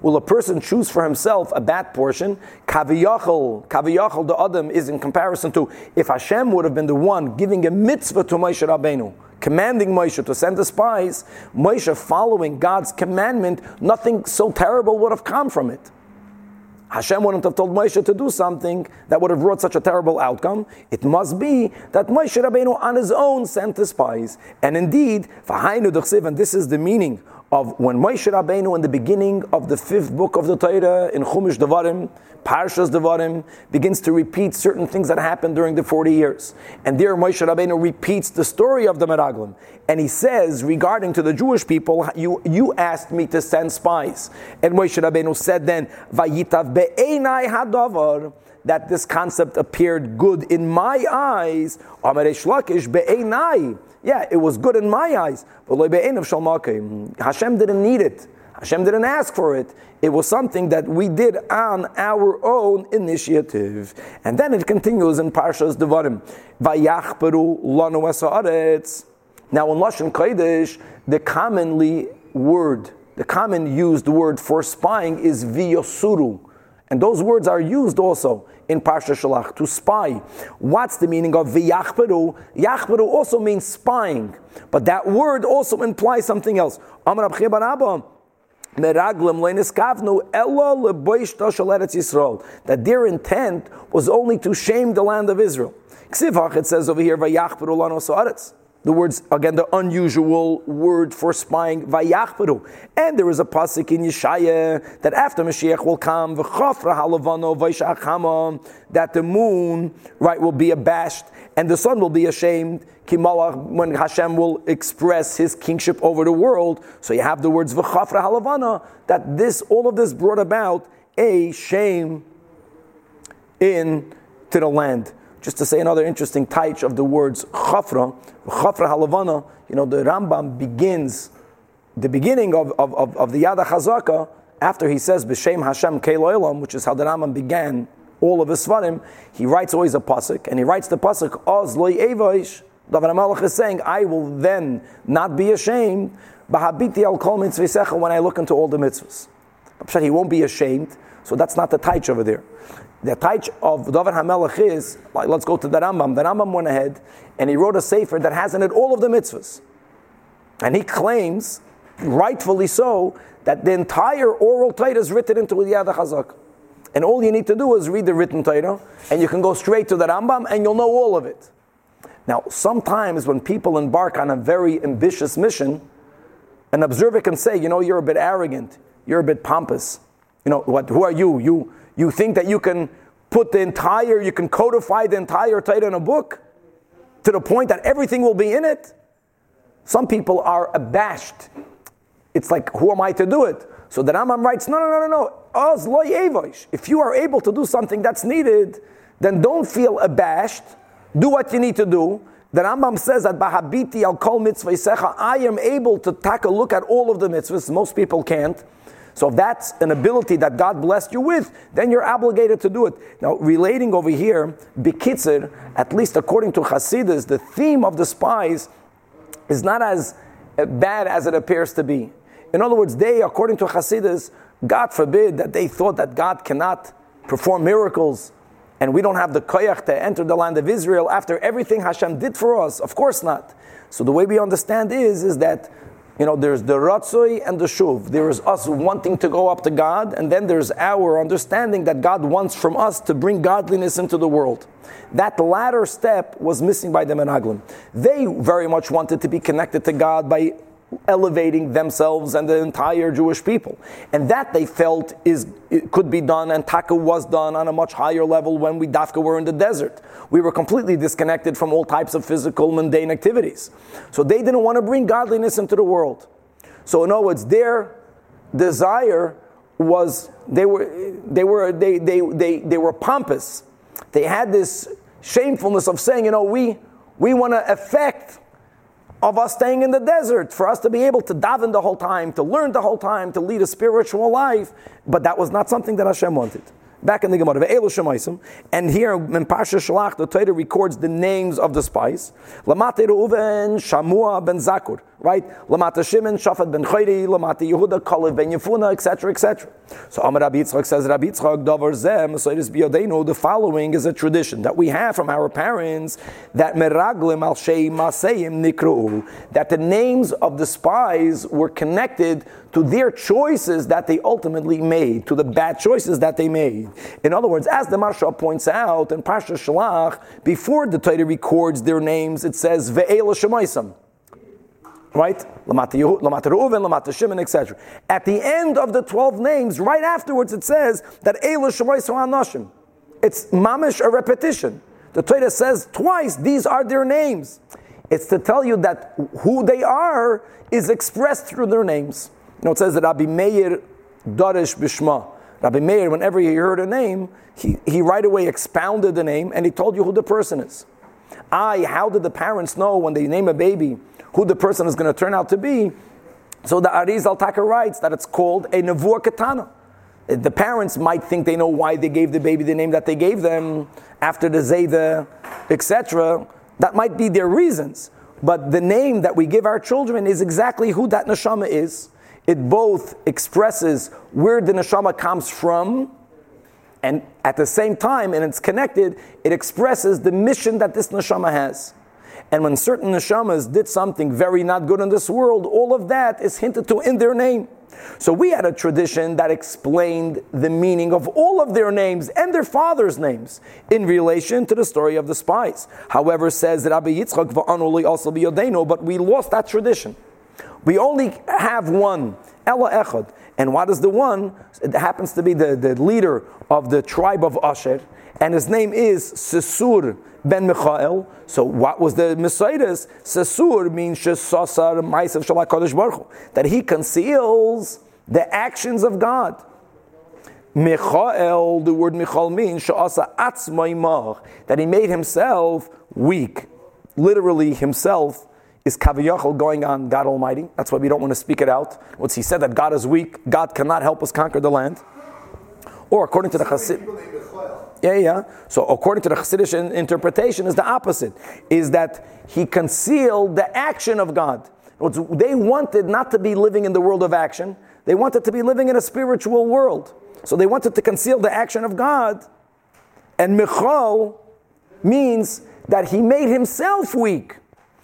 Will a person choose for himself a bad portion? Kaviyachal, kaviyachal, the Adam is in comparison to if Hashem would have been the one giving a mitzvah to Moshe Rabbeinu, commanding Moshe to send the spies, Moshe following God's commandment, nothing so terrible would have come from it. Hashem wouldn't have told Moshe to do something that would have brought such a terrible outcome. It must be that Moshe Rabbeinu on his own sent the spies. And indeed, and this is the meaning of when Moshe Rabbeinu in the beginning of the fifth book of the Torah in Chumash Devarim, Parshas Devarim, begins to repeat certain things that happened during the 40 years. And there Moshe Rabbeinu repeats the story of the Meraglim. And he says, regarding to the Jewish people, you, you asked me to send spies. And Moshe Rabbeinu said then, Vayitav be'enai hadavar, that this concept appeared good in my eyes. Yeah, it was good in my eyes. Hashem didn't need it. Hashem didn't ask for it. It was something that we did on our own initiative. And then it continues in Parshas Devarim. Now in Lashon Kodesh, the commonly word, the common used word for spying is viyosuru. And those words are used also in Parsha Shalach, to spy. What's the meaning of v'yachberu? Yachberu also means spying, but that word also implies something else. Amar Abba, that their intent was only to shame the land of Israel. It says over here, the words, again, the unusual word for spying, vayachperu. And there is a pasuk in Yeshaya that after Mashiach will come, v'chafra halavano v'yshachama, that the moon, right, will be abashed and the sun will be ashamed. Kimalach, when Hashem will express His kingship over the world. So you have the words v'chafra halavana, that this, all of this brought about a shame in to the land. Just to say another interesting taich of the words chafra, chafra halavana, you know, the Rambam begins, the beginning of, of, of, the Yada HaChazaka, after he says, B'Shem Hashem Keloilam, which is how the Rambam began all of his svarim, he writes always a pasuk, and he writes the pasuk, Oz loy evoish, David HaMelech is saying, I will then not be ashamed, Bahabiti al kol mitzvah when I look into all the mitzvahs. He won't be ashamed, so that's not the taich over there. The taich of David HaMelech is, like, let's go to the Rambam. The Rambam went ahead and he wrote a sefer that has in it all of the mitzvahs. And he claims, rightfully so, that the entire oral Torah is written into the Yad HaChazak. And all you need to do is read the written Torah, and you can go straight to the Rambam, and you'll know all of it. Now, sometimes when people embark on a very ambitious mission, an observer can say, you know, you're a bit arrogant, you're a bit pompous. You know, what, who are you? You, you think that you can put the entire, you can codify the entire Torah in a book to the point that everything will be in it? Some people are abashed. It's like, who am I to do it? So the Rambam writes, no, no, no, no, no. If you are able to do something that's needed, then don't feel abashed. Do what you need to do. The Rambam says that Bahabiti al kol mitzvah I am able to take a look at all of the mitzvahs. Most people can't. So if that's an ability that God blessed you with, then you're obligated to do it. Now, relating over here, Bikitzer, at least according to Hasidus, the theme of the spies is not as bad as it appears to be. In other words, they, according to Hasidus, God forbid that they thought that God cannot perform miracles and we don't have the koyach to enter the land of Israel after everything Hashem did for us. Of course not. So the way we understand is, is that you know, there's the ratzoi and the shuv. There is us wanting to go up to God, and then there's our understanding that God wants from us to bring godliness into the world. That latter step was missing by the Meraglim. They very much wanted to be connected to God by elevating themselves and the entire Jewish people. And that they felt is could be done, and Taka was done on a much higher level when we Dafka were in the desert. We were completely disconnected from all types of physical, mundane activities. So they didn't want to bring godliness into the world. So in other words, their desire was they were they were they they they, they were pompous. They had this shamefulness of saying, you know, we we want to affect of us staying in the desert, for us to be able to daven the whole time, to learn the whole time, to lead a spiritual life. But that was not something that Hashem wanted back in the Gemara, and here in Pasha Shalach, the Torah records the names of the spies. Lamate Reuven, Shamua ben Zakur, right? Lamata Shimon, Shafat ben Chayri, Lamata Yehuda, Kalev ben Yefuna, etc., etc. So Amar Rabbi Yitzchak says, Rabbi Yitzchak, Davar Zem, so it is Biyodenu, the following is a tradition that we have from our parents, that Meraglim al Shei Maseim Nikru, that the names of the spies were connected to their choices that they ultimately made, to the bad choices that they made. In other words, as the Maharsha points out in Pasha Shalach, before the Torah records their names, it says Ve'ela Shemaisam. right? Lamata Reuven, Lamata Shimon, etc. At the end of the 12 names, right afterwards, it says that Eilu Shemois Nashim. It's mamish a repetition. The Torah says twice, these are their names. It's to tell you that who they are is expressed through their names. You know, it says that Rabbi Meir Darish Bishma. Rabbi Meir, whenever he heard a name, he, he right away expounded the name and he told you who the person is. I, how did the parents know when they name a baby who the person is going to turn out to be? So the Arizal Taka writes that it's called a Nevuah Katana. The parents might think they know why they gave the baby the name that they gave them after the Zayda, etc. That might be their reasons. But the name that we give our children is exactly who that neshama is. It both expresses where the neshama comes from, and at the same time, and it's connected, it expresses the mission that this neshama has. And when certain neshamas did something very not good in this world, all of that is hinted to in their name. So we had a tradition that explained the meaning of all of their names and their father's names in relation to the story of the spies. However, says that Rabbi Yitzchak also but we lost that tradition. We only have one, Ella Echad. And what is the one? It happens to be the, the leader of the tribe of Asher, and his name is Sesur ben Michael. So what was the mesorah? Sesur means Shesasar Maisav Shalak Baruch that he conceals the actions of God. Michael, the word Michael means Sha'asa Atzmaimach, that he made himself weak. Literally, himself is kaviyachol going on God Almighty. That's why we don't want to speak it out. Once he said that God is weak, God cannot help us conquer the land. Or according to the Chassid. Yeah, yeah. So according to the Chassidish interpretation, is the opposite: is that he concealed the action of God. They wanted not to be living in the world of action; they wanted to be living in a spiritual world. So they wanted to conceal the action of God. And Michal means that he made himself weak.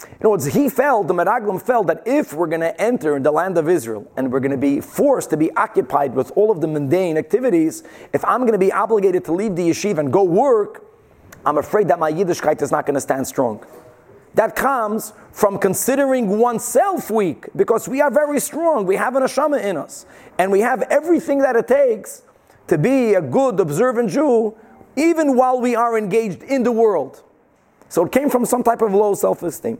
In other words, he felt, the Meraglim felt that if we're going to enter the land of Israel and we're going to be forced to be occupied with all of the mundane activities, if I'm going to be obligated to leave the yeshiva and go work, I'm afraid that my Yiddishkeit is not going to stand strong. That comes from considering oneself weak because we are very strong. We have an Ashama in us. And we have everything that it takes to be a good, observant Jew, even while we are engaged in the world. So it came from some type of low self esteem.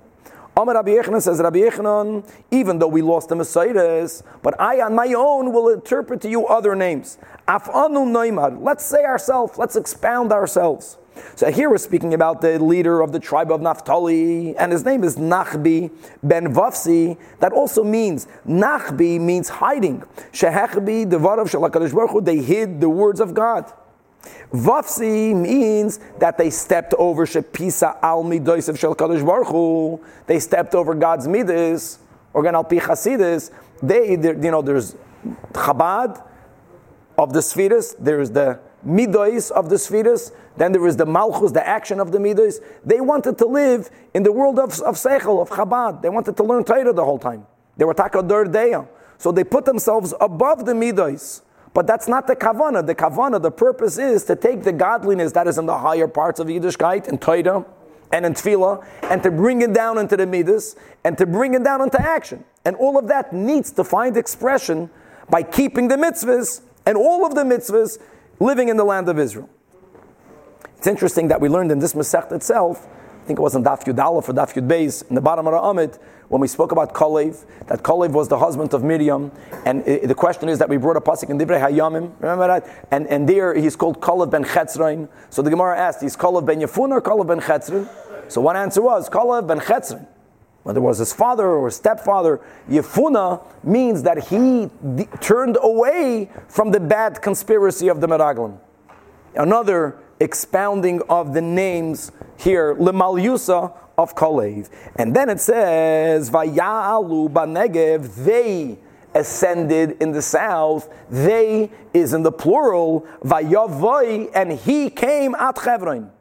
Amar Rabbi Yechanan says, Rabbi Yechanan, even though we lost the mesorah, but I on my own will interpret to you other names. Afanu Neymar. Let's say ourselves, let's expound ourselves. So here we're speaking about the leader of the tribe of Naphtali, and his name is Nachbi ben Vafsi. That also means Nachbi means hiding. Shehechbi, the of Shalakadosh Baruch they hid the words of God. Vafsi means that they stepped over Shepisa al midos of Shel Kadosh Baruch. They stepped over God's midas, or gan al pi chasidis. They, you know, there's Chabad of the Sfiras, there's the midos of the Sfiras, then there is the Malchus, the action of the midos. They wanted to live in the world of, of Seichel, of Chabad. They wanted to learn Torah the whole time. They were Takador Deya. So they put themselves above the midos. But that's not the kavana. The kavana, the purpose is to take the godliness that is in the higher parts of Yiddishkeit, in Torah, and in Tefillah, and to bring it down into the Midas, and to bring it down into action. And all of that needs to find expression by keeping the mitzvahs, and all of the mitzvahs, living in the land of Israel. It's interesting that we learned in this Masech itself, I think it was in Daf Yud Aleph or Daf Yud Beis, in the bottom of the Amit, when we spoke about Kalev, that Kalev was the husband of Miriam, and it, the question is that we brought a pasuk in Divrei Hayamim, remember that? And, and there he's called Kalev ben Chetzrain. So the Gemara asked, is Kalev ben Yefun or Kalev ben Chetzrain? So one answer was Kalev ben Chetzrain. Whether it was his father or his stepfather, Yefuna means that he d- turned away from the bad conspiracy of the Meraglim. Another expounding of the names here, Limal Yusa, of Kalev. And then it says, Vayalu Banegev, they ascended in the south. They is in the plural, Vayavoy, and he came at Chevron.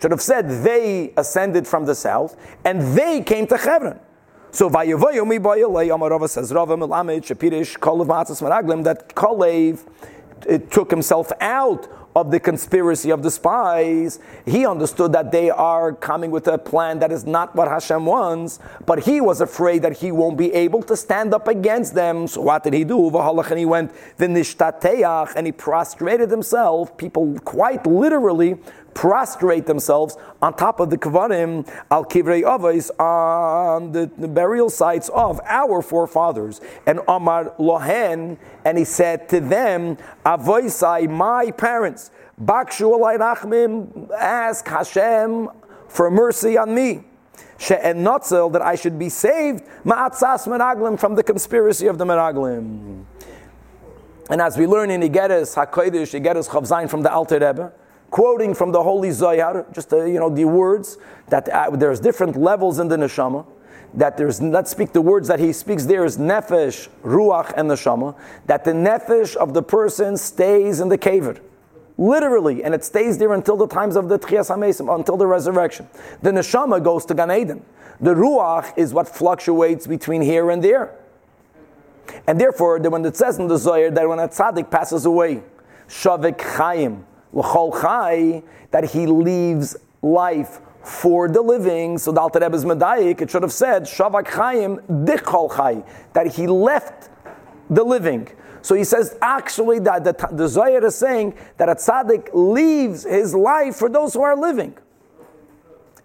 Should have said they ascended from the south, and they came to Chevron. So Vayavoy Umi Bayalei Amarava says Rava Melamed Shapirish Kalev Matzas Maraglim that Kalev took himself out of the conspiracy of the spies, he understood that they are coming with a plan that is not what Hashem wants, but he was afraid that he won't be able to stand up against them. So what did he do? And he went, and he prostrated himself. People quite literally prostrate themselves on top of the kavarim al kivrei avos on the, burial sites of our forefathers. And Amar Lohen, and he said to them, Avoisai, my parents, Bakshu Rachmim, ask Hashem for mercy on me. She'en notzel, that I should be saved, ma'atzas meraglim, from the conspiracy of the meraglim. And as we learn in Igeres HaKodesh, Igeres Chavzain from the Alter Rebbe, quoting from the Holy Zohar, just uh, you know the words that uh, there's different levels in the neshama. That there's let's speak the words that he speaks there is nefesh, ruach, and neshama. That the nefesh of the person stays in the kaver, literally, and it stays there until the times of the tchias hamesim, until the resurrection. The neshama goes to Gan Eden. The ruach is what fluctuates between here and there. And therefore, when it says in the Zohar that when a tzaddik passes away, shavik chayim, l'chol chai, that he leaves life for the living. So the Alter Rebbe's Medayik, it should have said, Shavak Chaim dichol chai, that he left the living. So he says, actually, that the, the Zohar is saying that a tzaddik leaves his life for those who are living.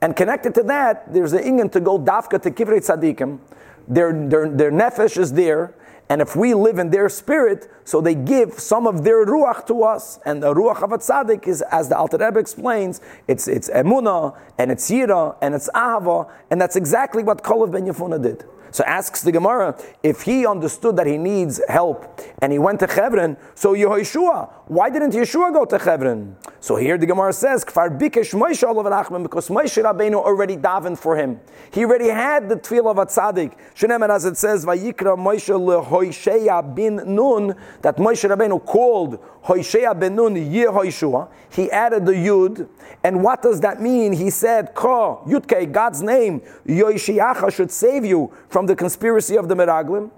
And connected to that, there's an inyan to go dafka to kivrei tzaddikim. Their, their, their nefesh is there, and if we live in their spirit, so they give some of their ruach to us. And the ruach of a tzaddik is, as the Alter Rebbe explains, it's, it's emuna, and it's yira, and it's ahava, and that's exactly what Kolav ben Yefuna did. So asks the Gemara, if he understood that he needs help and he went to Chevron, so Yehoshua, why didn't Yehoshua go to Chevron? So here the Gemara says, Kfar bikesh Moshe Achman, because Moshe Rabbeinu already davened for him. He already had the tefillah of a tzaddik. Shenemer, as it says, Vayikra Moshe leHoisheya bin Nun, that Moshe Rabbeinu called Hoisheya ben Nun Yehoshua. He added the Yud. And what does that mean? He said, Ko, Yudke, God's name, Yoishiacha should save you from the conspiracy of the Meraglim.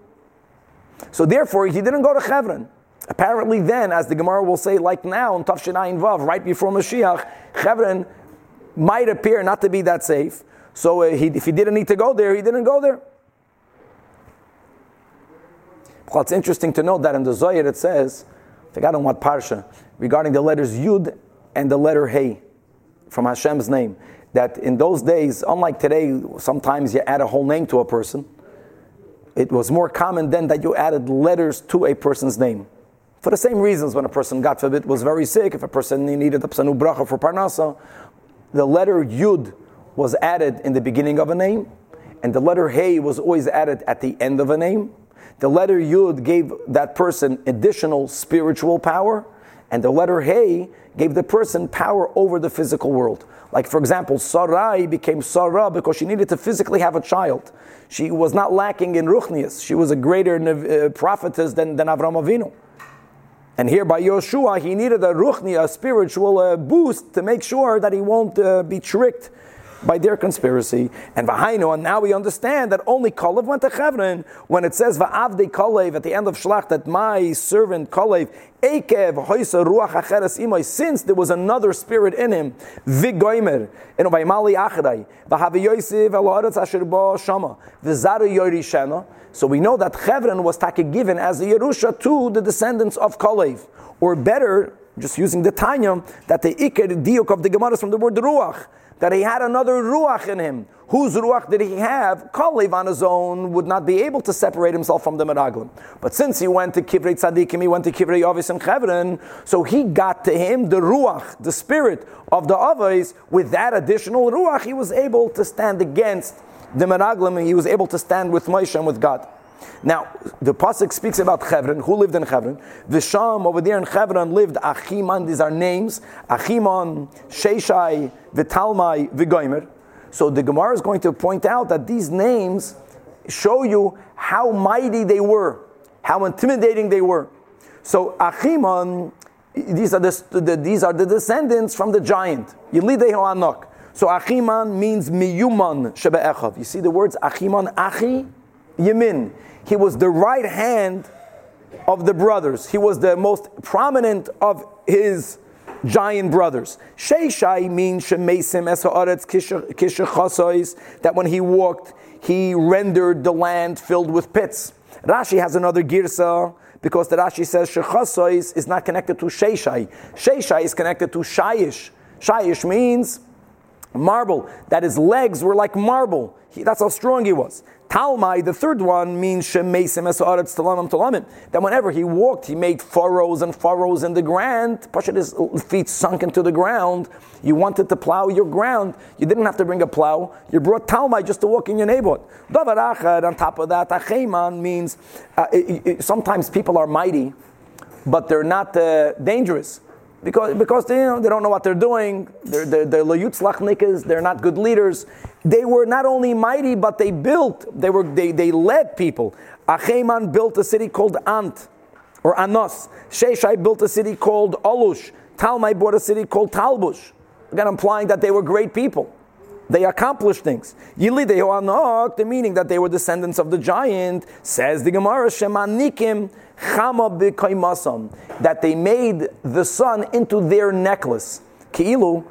So therefore, he didn't go to Chevron. Apparently, then, as the Gemara will say, like now in Tafshinayin Vav, right before Mashiach, Chevron might appear not to be that safe. So uh, he, if he didn't need to go there, he didn't go there. Well, it's interesting to note that in the Zohar it says, I forgot on what parsha, regarding the letters Yud and the letter Hey from Hashem's name. That in those days, unlike today, sometimes you add a whole name to a person. It was more common then that you added letters to a person's name. For the same reasons, when a person, God forbid, was very sick, if a person needed a psanu bracha for parnasa, the letter Yud was added in the beginning of a name, and the letter Hey was always added at the end of a name. The letter Yud gave that person additional spiritual power, and the letter Hey gave the person power over the physical world. Like, for example, Sarai became Sarah because she needed to physically have a child. She was not lacking in Ruchnias. She was a greater uh, prophetess than, than Avram Avinu. And here by Yoshua, he needed a Ruchni, a spiritual uh, boost to make sure that he won't uh, be tricked by their conspiracy. And Vahainu, and now we understand that only Kalev went to Chevron when it says Va'avde Kalev at the end of Shlach that my servant Kalev Ekev Hoisa Ruach Acheres since there was another spirit in him, and Yosef. So we know that Chevron was taka given as a Yerusha to the descendants of Kalev. Or better, just using the Tanya, that the Iker Diuk of the Gemara is from the word Ruach that he had another ruach in him. Whose ruach did he have? Kalev on his own would not be able to separate himself from the Meraglim. But since he went to Kivrei Tzadikim, he went to Kivrei Yavis and Chevron, so he got to him the ruach, the spirit of the Avos. With that additional ruach, he was able to stand against the Meraglim, he was able to stand with Moshe and with God. Now, the pasuk speaks about Chevron. Who lived in Chevron? Visham over there in Chevron lived Achiman. These are names: Achiman, Sheshai, Vitalmai, Vigoimer. So the Gemara is going to point out that these names show you how mighty they were, how intimidating they were. So Achiman, these are the, the these are the descendants from the giant. So Achiman means miyuman shebe'echav. You see the words Achiman, Achi, Yemin. He was the right hand of the brothers. He was the most prominent of his giant brothers. Sheishai means shemesim es haaretz kishachasois, that when he walked, he rendered the land filled with pits. Rashi has another girsa because the Rashi says shechasois is not connected to Sheishai. Sheishai is connected to Shayish. Shayish means marble, that his legs were like marble. He, that's how strong he was. Talmai, the third one, means shemesim esaretz talamim talamim. That whenever he walked, he made furrows and furrows in the ground. Pashat his feet sunk into the ground. You wanted to plow your ground. You didn't have to bring a plow. You brought talmai just to walk in your neighborhood. Davar achad, on top of that, acheman means uh, it, it, sometimes people are mighty, but they're not uh, dangerous because, because they, you know, they don't know what they're doing. They're, they're, they're they're not good leaders. They were not only mighty, but they built, they, were, they, they led people. Acheman built a city called Ant, or Anos. Sheshai built a city called Olush. Talmai bought a city called Talbush. Again, implying that they were great people. They accomplished things. Yilidei Anok, the meaning that they were descendants of the giant, says the Gemara, Shemanikim chama that they made the sun into their necklace. Ki'ilu,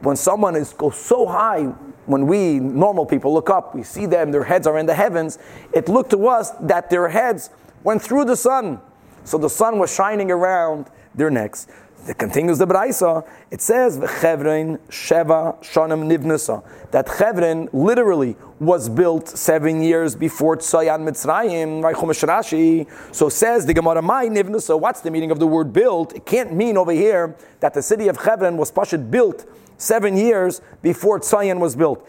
when someone is goes so high, when we normal people look up, we see them, their heads are in the heavens. It looked to us that their heads went through the sun. So the sun was shining around their necks. It continues the Braisa. It says, Chevron Sheva Shonim Nivnasa. That Chevron literally was built seven years before Tzayan Mitzrayim, Rashi. So says the Gemara Mai Nivnasa. What's the meaning of the word built? It can't mean over here that the city of Chevron was Pashit built seven years before Tzayan was built.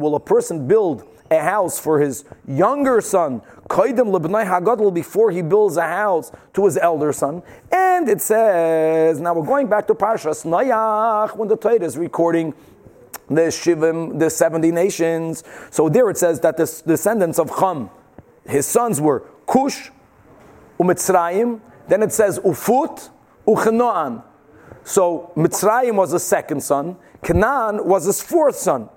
Will a person build a house for his younger son, before he builds a house to his elder son. And it says, now we're going back to Parshas Nayach, when the Torah is recording the Shivim, the 70 nations. So there it says that the descendants of Chum, his sons were Cush, Umitzrayim, then it says Ufut, Uchenoan. So Mitzrayim was the second son, Canaan was his fourth son.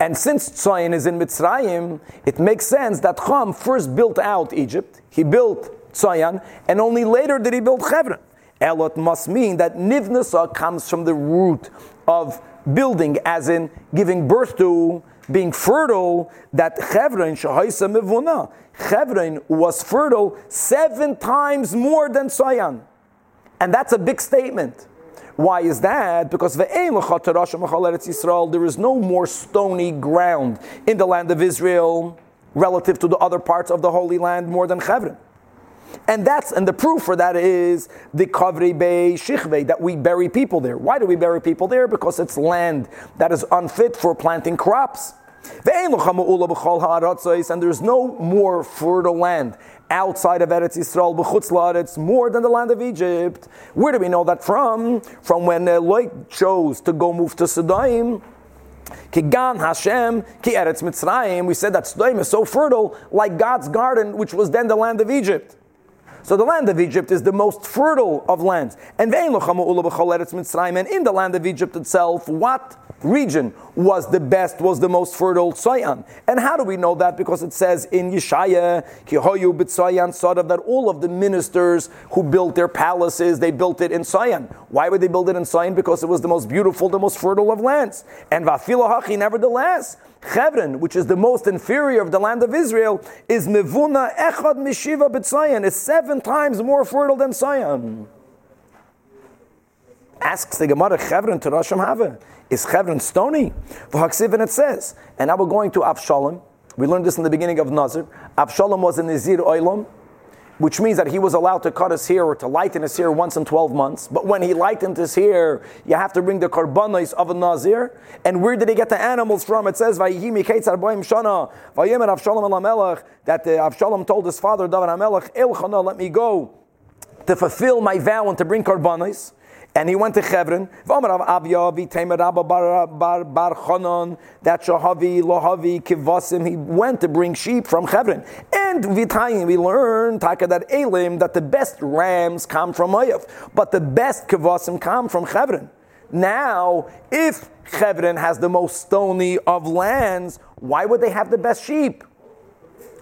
And since Tzayin is in Mitzrayim, it makes sense that Chum first built out Egypt. He built Tzayin, and only later did he build Chevron. Elot must mean that Nivnasa comes from the root of building, as in giving birth to, being fertile, that Chevron, Shahaisa Mivuna, Chevron was fertile seven times more than Tzayin. And that's a big statement. Why is that? Because there is no more stony ground in the land of Israel relative to the other parts of the Holy Land more than Chevron. And that's and the proof for that is the Kavri Bay Shichve, that we bury people there. Why do we bury people there? Because it's land that is unfit for planting crops. And there's no more fertile land outside of Eretz Yisrael, b'chutz more than the land of Egypt. Where do we know that from? From when Lot chose to go move to Sodom. Kigan Hashem, ki Eretz Mitzrayim. We said that Sodom is so fertile, like God's garden, which was then the land of Egypt. So the land of Egypt is the most fertile of lands. And and in the land of Egypt itself, what region was the best, was the most fertile Soyan? And how do we know that? Because it says in Yeshaya, Kihoyu B'Tsoyan Sodav, that all of the ministers who built their palaces, they built it in Soyan. Why would they build it in Soyan? Because it was the most beautiful, the most fertile of lands. And Vafilahachi, nevertheless, Chevron, which is the most inferior of the land of Israel, is Mevuna Echad Mishiva B'Tzayan, is seven times more fertile than Sayan. Asks the Gemara, Chevron to Rasham Hava. Is Chevron stony? For and it says, and now we're going to Avshalom. We learned this in the beginning of Nazir. Avshalom was a Nazir Oilam which means that he was allowed to cut his hair or to lighten his hair once in 12 months. But when he lightened his hair, you have to bring the karbanos of a nazir. And where did he get the animals from? It says, that uh, the Avshalom told his father, David HaMelech, let me go to fulfill my vow and to bring karbanos. And he went to Chevron. That shahavi lohavi kivasim. He went to bring sheep from Chevron. And v'tayim we learn taka that elim that the best rams come from Oyev, but the best kivasim come from Chevron. Now, if Chevron has the most stony of lands, why would they have the best sheep?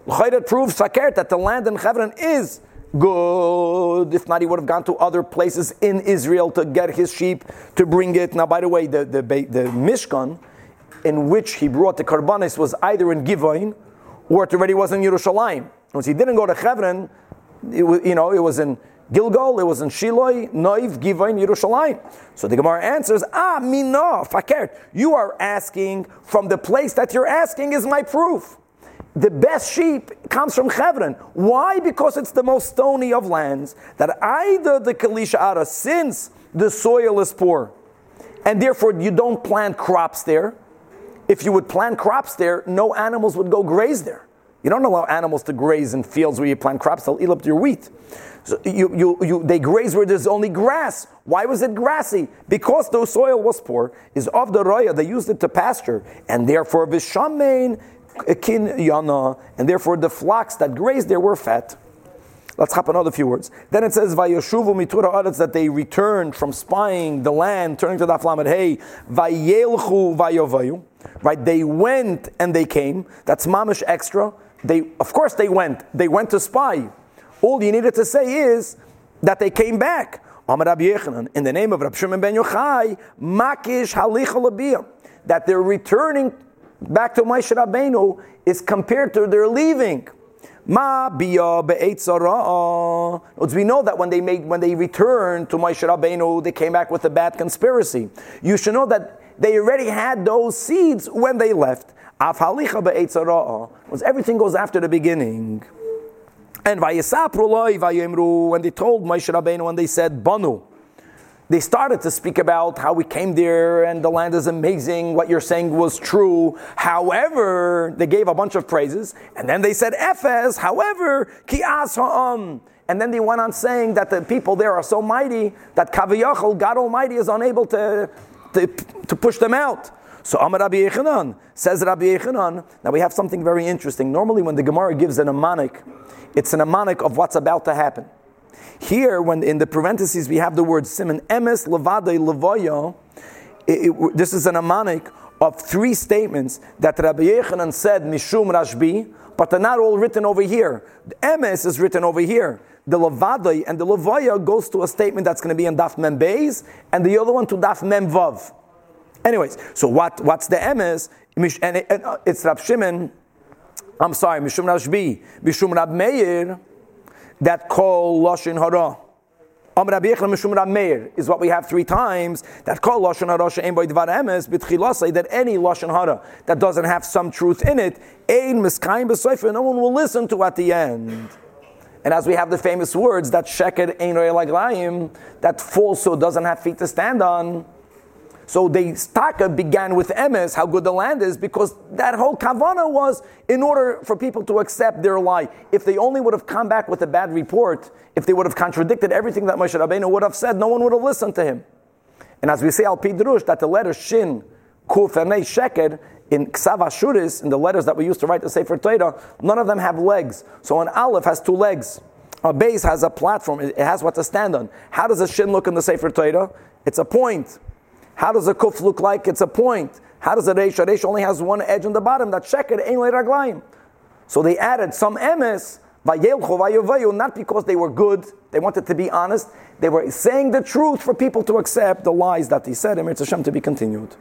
Chayret proves sakert that the land in Chevron is Good. If not, he would have gone to other places in Israel to get his sheep to bring it. Now, by the way, the, the, the Mishkan in which he brought the Karbanis was either in Givoin or it already was in Yerushalayim. Once he didn't go to Hebron, it was, you know, it was in Gilgal, it was in Shiloh, Noiv, Givain, Yerushalayim. So the Gemara answers, Ah, mina, fakert. You are asking from the place that you're asking is my proof. The best sheep comes from Hebron. Why? Because it's the most stony of lands. That either the Kalisha Ara, since the soil is poor, and therefore you don't plant crops there. If you would plant crops there, no animals would go graze there. You don't allow animals to graze in fields where you plant crops, they'll eat up your wheat. So you, you, you, they graze where there's only grass. Why was it grassy? Because the soil was poor, is of the roya, they used it to pasture, and therefore vishamein kin yana, and therefore the flocks that grazed there were fat. Let's hop another few words. Then it says, Vayoshuvu mitura aretz, that they returned from spying the land, turning to the Aflamet, hey, Vayelchu vayovayu. Right? They went and they came. That's mamish extra. They, of course, they went. They went to spy. All you needed to say is that they came back. In the name of Rab Shimon ben Yochai, Makish Halich that they're returning back to Moshe Rabbeinu is compared to their leaving. Ma biya We know that when they made when they returned to Moshe Rabbeinu, they came back with a bad conspiracy. You should know that they already had those seeds when they left. Af halicha everything goes after the beginning. And vayisapru vayemru when they told Moshe Rabbeinu when they said banu, they started to speak about how we came there and the land is amazing. What you're saying was true. However, they gave a bunch of praises and then they said Ephes. However, ki ha'am. And then they went on saying that the people there are so mighty that Kaviyachal, God Almighty, is unable to, to, to push them out. So Amar Rabbi Yechanan says Rabbi Yechanan. Now we have something very interesting. Normally, when the Gemara gives an amonic, it's an amonic of what's about to happen. Here, when in the parentheses we have the word simon emes levade levoyo, this is an amonic of three statements that Rabbi Yechanan said mishum rashbi, but they're not all written over here. The emes is written over here. The levade and the levoya goes to a statement that's going to be in daf mem beis, and the other one to daf mem vav. Anyways, so what, what's the emes? And, it, and uh, it's Rab Shimon, I'm sorry, Mishum Rashbi, Mishum Rab Meir, that call Lashon Hara. Is what we have three times. That call Lashon Hara she'en by Dvar Emes b'tchilasei that any Lashon Hara that doesn't have some truth in it, ein miskayim b'soifer, no one will listen to at the end. And as we have the famous words that sheket ein ro'el that falsehood doesn't have feet to stand on. So the staka began with emes, how good the land is, because that whole kavana was in order for people to accept their lie. If they only would have come back with a bad report, if they would have contradicted everything that Moshe Rabbeinu would have said, no one would have listened to him. And as we say al pidrush, that the letter shin, kuf, sheked, in Ksav Ashuris, in the letters that we used to write the Sefer Torah, none of them have legs. So an Aleph has two legs. A base has a platform, it has what to stand on. How does a shin look in the Sefer Torah? It's a point. How does a kuf look like? It's a point. How does a reish? A reish only has one edge on the bottom. That sheker ain't raglayim. So they added some emes, not because they were good, they wanted to be honest. They were saying the truth for people to accept the lies that he said. Emir Hashem to be continued.